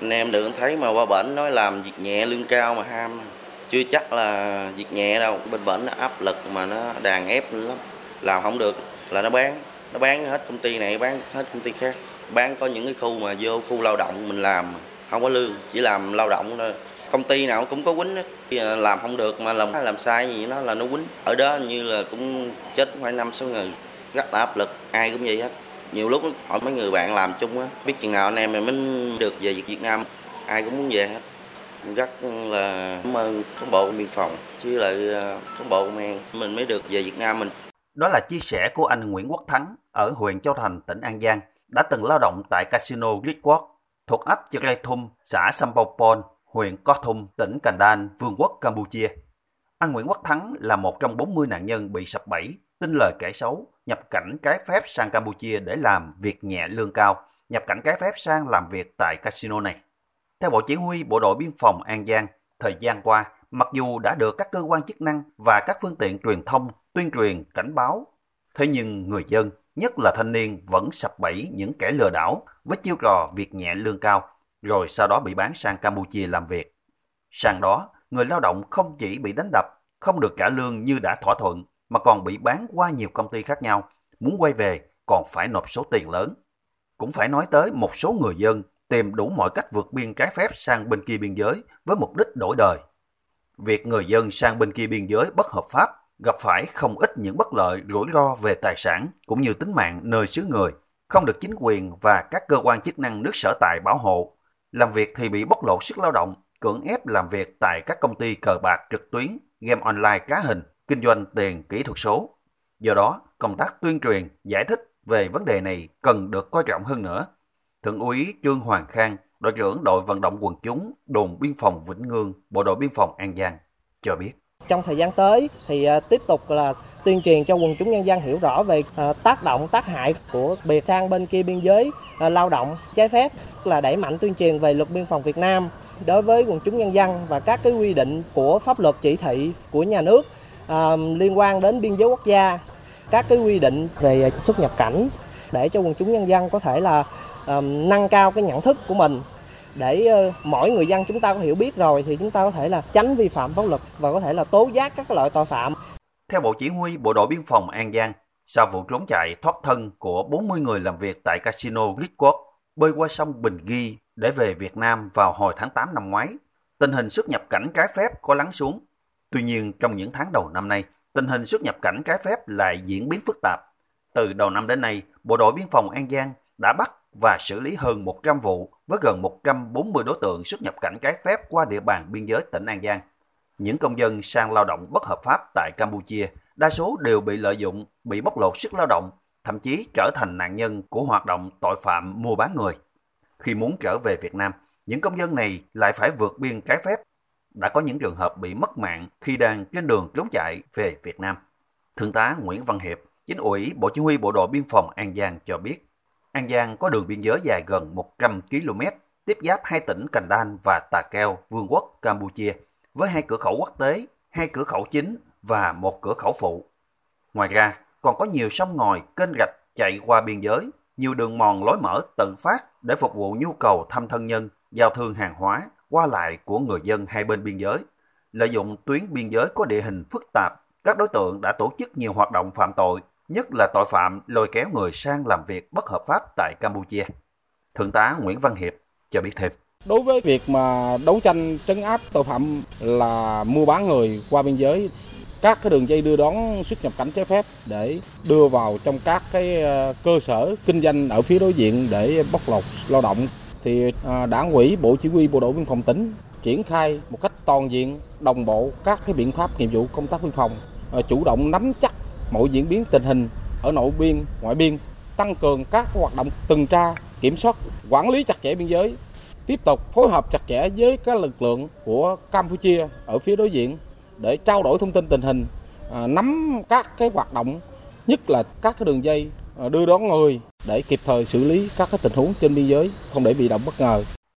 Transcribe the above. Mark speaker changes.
Speaker 1: anh em đừng thấy mà qua bển nói làm việc nhẹ lương cao mà ham. Chưa chắc là việc nhẹ đâu bên bển nó áp lực mà nó đàn ép lắm. Làm không được là nó bán nó bán hết công ty này, bán hết công ty khác. Bán có những cái khu mà vô khu lao động mình làm không có lương, chỉ làm lao động thôi. Công ty nào cũng có quýnh à, làm không được mà làm làm sai gì nó là nó quýnh. Ở đó như là cũng chết khoảng năm sáu người, rất là áp lực, ai cũng vậy hết nhiều lúc hỏi mấy người bạn làm chung á biết chừng nào anh em mình mới được về Việt Nam ai cũng muốn về hết rất là cảm ơn cán bộ biên phòng chứ lại ờ, cán bộ công an mình mới được về Việt Nam mình
Speaker 2: đó là chia sẻ của anh Nguyễn Quốc Thắng ở huyện Châu Thành, tỉnh An Giang, đã từng lao động tại Casino Ritquot thuộc ấp Chirley Thum, xã Sampopon, huyện Co Thum, tỉnh Cành Đan, Vương quốc Campuchia. Anh Nguyễn Quốc Thắng là một trong 40 nạn nhân bị sập bẫy, tin lời kẻ xấu, nhập cảnh trái phép sang Campuchia để làm việc nhẹ lương cao, nhập cảnh trái phép sang làm việc tại casino này. Theo Bộ Chỉ huy Bộ đội Biên phòng An Giang, thời gian qua, mặc dù đã được các cơ quan chức năng và các phương tiện truyền thông tuyên truyền cảnh báo, thế nhưng người dân, nhất là thanh niên vẫn sập bẫy những kẻ lừa đảo với chiêu trò việc nhẹ lương cao, rồi sau đó bị bán sang Campuchia làm việc. Sang đó, người lao động không chỉ bị đánh đập, không được trả lương như đã thỏa thuận, mà còn bị bán qua nhiều công ty khác nhau, muốn quay về còn phải nộp số tiền lớn. Cũng phải nói tới một số người dân tìm đủ mọi cách vượt biên trái phép sang bên kia biên giới với mục đích đổi đời. Việc người dân sang bên kia biên giới bất hợp pháp gặp phải không ít những bất lợi rủi ro về tài sản cũng như tính mạng nơi xứ người, không được chính quyền và các cơ quan chức năng nước sở tại bảo hộ. Làm việc thì bị bóc lột sức lao động, cưỡng ép làm việc tại các công ty cờ bạc trực tuyến, game online cá hình, kinh doanh tiền kỹ thuật số. Do đó, công tác tuyên truyền, giải thích về vấn đề này cần được coi trọng hơn nữa. Thượng úy Trương Hoàng Khang, đội trưởng đội vận động quần chúng, đồn biên phòng Vĩnh Ngương, bộ đội biên phòng An Giang cho biết.
Speaker 3: Trong thời gian tới thì à, tiếp tục là tuyên truyền cho quần chúng nhân dân hiểu rõ về à, tác động, tác hại của biệt sang bên kia biên giới à, lao động trái phép là đẩy mạnh tuyên truyền về luật biên phòng Việt Nam đối với quần chúng nhân dân và các cái quy định của pháp luật chỉ thị của nhà nước à, liên quan đến biên giới quốc gia, các cái quy định về xuất nhập cảnh để cho quần chúng nhân dân có thể là à, nâng cao cái nhận thức của mình để ờ, mỗi người dân chúng ta có hiểu biết rồi thì chúng ta có thể là tránh vi phạm pháp luật và có thể là tố giác các loại tội phạm.
Speaker 2: Theo Bộ Chỉ huy Bộ đội Biên phòng An Giang, sau vụ trốn chạy thoát thân của 40 người làm việc tại casino Ritquot bơi qua sông Bình Ghi để về Việt Nam vào hồi tháng 8 năm ngoái, tình hình xuất nhập cảnh trái phép có lắng xuống. Tuy nhiên, trong những tháng đầu năm nay, tình hình xuất nhập cảnh trái phép lại diễn biến phức tạp. Từ đầu năm đến nay, Bộ đội Biên phòng An Giang đã bắt và xử lý hơn 100 vụ với gần 140 đối tượng xuất nhập cảnh trái phép qua địa bàn biên giới tỉnh An Giang. Những công dân sang lao động bất hợp pháp tại Campuchia đa số đều bị lợi dụng, bị bóc lột sức lao động, thậm chí trở thành nạn nhân của hoạt động tội phạm mua bán người. Khi muốn trở về Việt Nam, những công dân này lại phải vượt biên trái phép. Đã có những trường hợp bị mất mạng khi đang trên đường trốn chạy về Việt Nam. Thượng tá Nguyễn Văn Hiệp, chính ủy Bộ Chỉ huy Bộ đội Biên phòng An Giang cho biết, An Giang có đường biên giới dài gần 100 km, tiếp giáp hai tỉnh Cành Đan và Tà Keo, Vương quốc Campuchia, với hai cửa khẩu quốc tế, hai cửa khẩu chính và một cửa khẩu phụ. Ngoài ra, còn có nhiều sông ngòi, kênh rạch chạy qua biên giới, nhiều đường mòn lối mở tự phát để phục vụ nhu cầu thăm thân nhân, giao thương hàng hóa, qua lại của người dân hai bên biên giới. Lợi dụng tuyến biên giới có địa hình phức tạp, các đối tượng đã tổ chức nhiều hoạt động phạm tội nhất là tội phạm lôi kéo người sang làm việc bất hợp pháp tại Campuchia. Thượng tá Nguyễn Văn Hiệp cho biết thêm.
Speaker 4: Đối với việc mà đấu tranh trấn áp tội phạm là mua bán người qua biên giới, các cái đường dây đưa đón xuất nhập cảnh trái phép để đưa vào trong các cái ờ, cơ sở kinh doanh ở phía đối diện để bóc lột lao động thì à, đảng ủy bộ chỉ huy bộ đội biên phòng tỉnh triển khai một cách toàn diện đồng bộ các cái biện pháp nghiệp vụ công tác biên phòng à, chủ động nắm chắc mọi diễn biến tình hình ở nội biên, ngoại biên, tăng cường các hoạt động tuần tra, kiểm soát, quản lý chặt chẽ biên giới, tiếp tục phối hợp chặt chẽ với các lực lượng của Campuchia ở phía đối diện để trao đổi thông tin tình hình, à, nắm các cái hoạt động, nhất là các cái đường dây đưa đón người để kịp thời xử lý các tình huống trên biên giới, không để bị động bất ngờ.